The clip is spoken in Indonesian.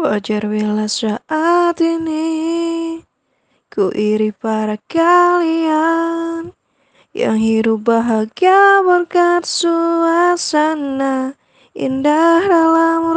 Wajar bila saat ini Ku iri para kalian Yang hidup bahagia berkat suasana Indah dalam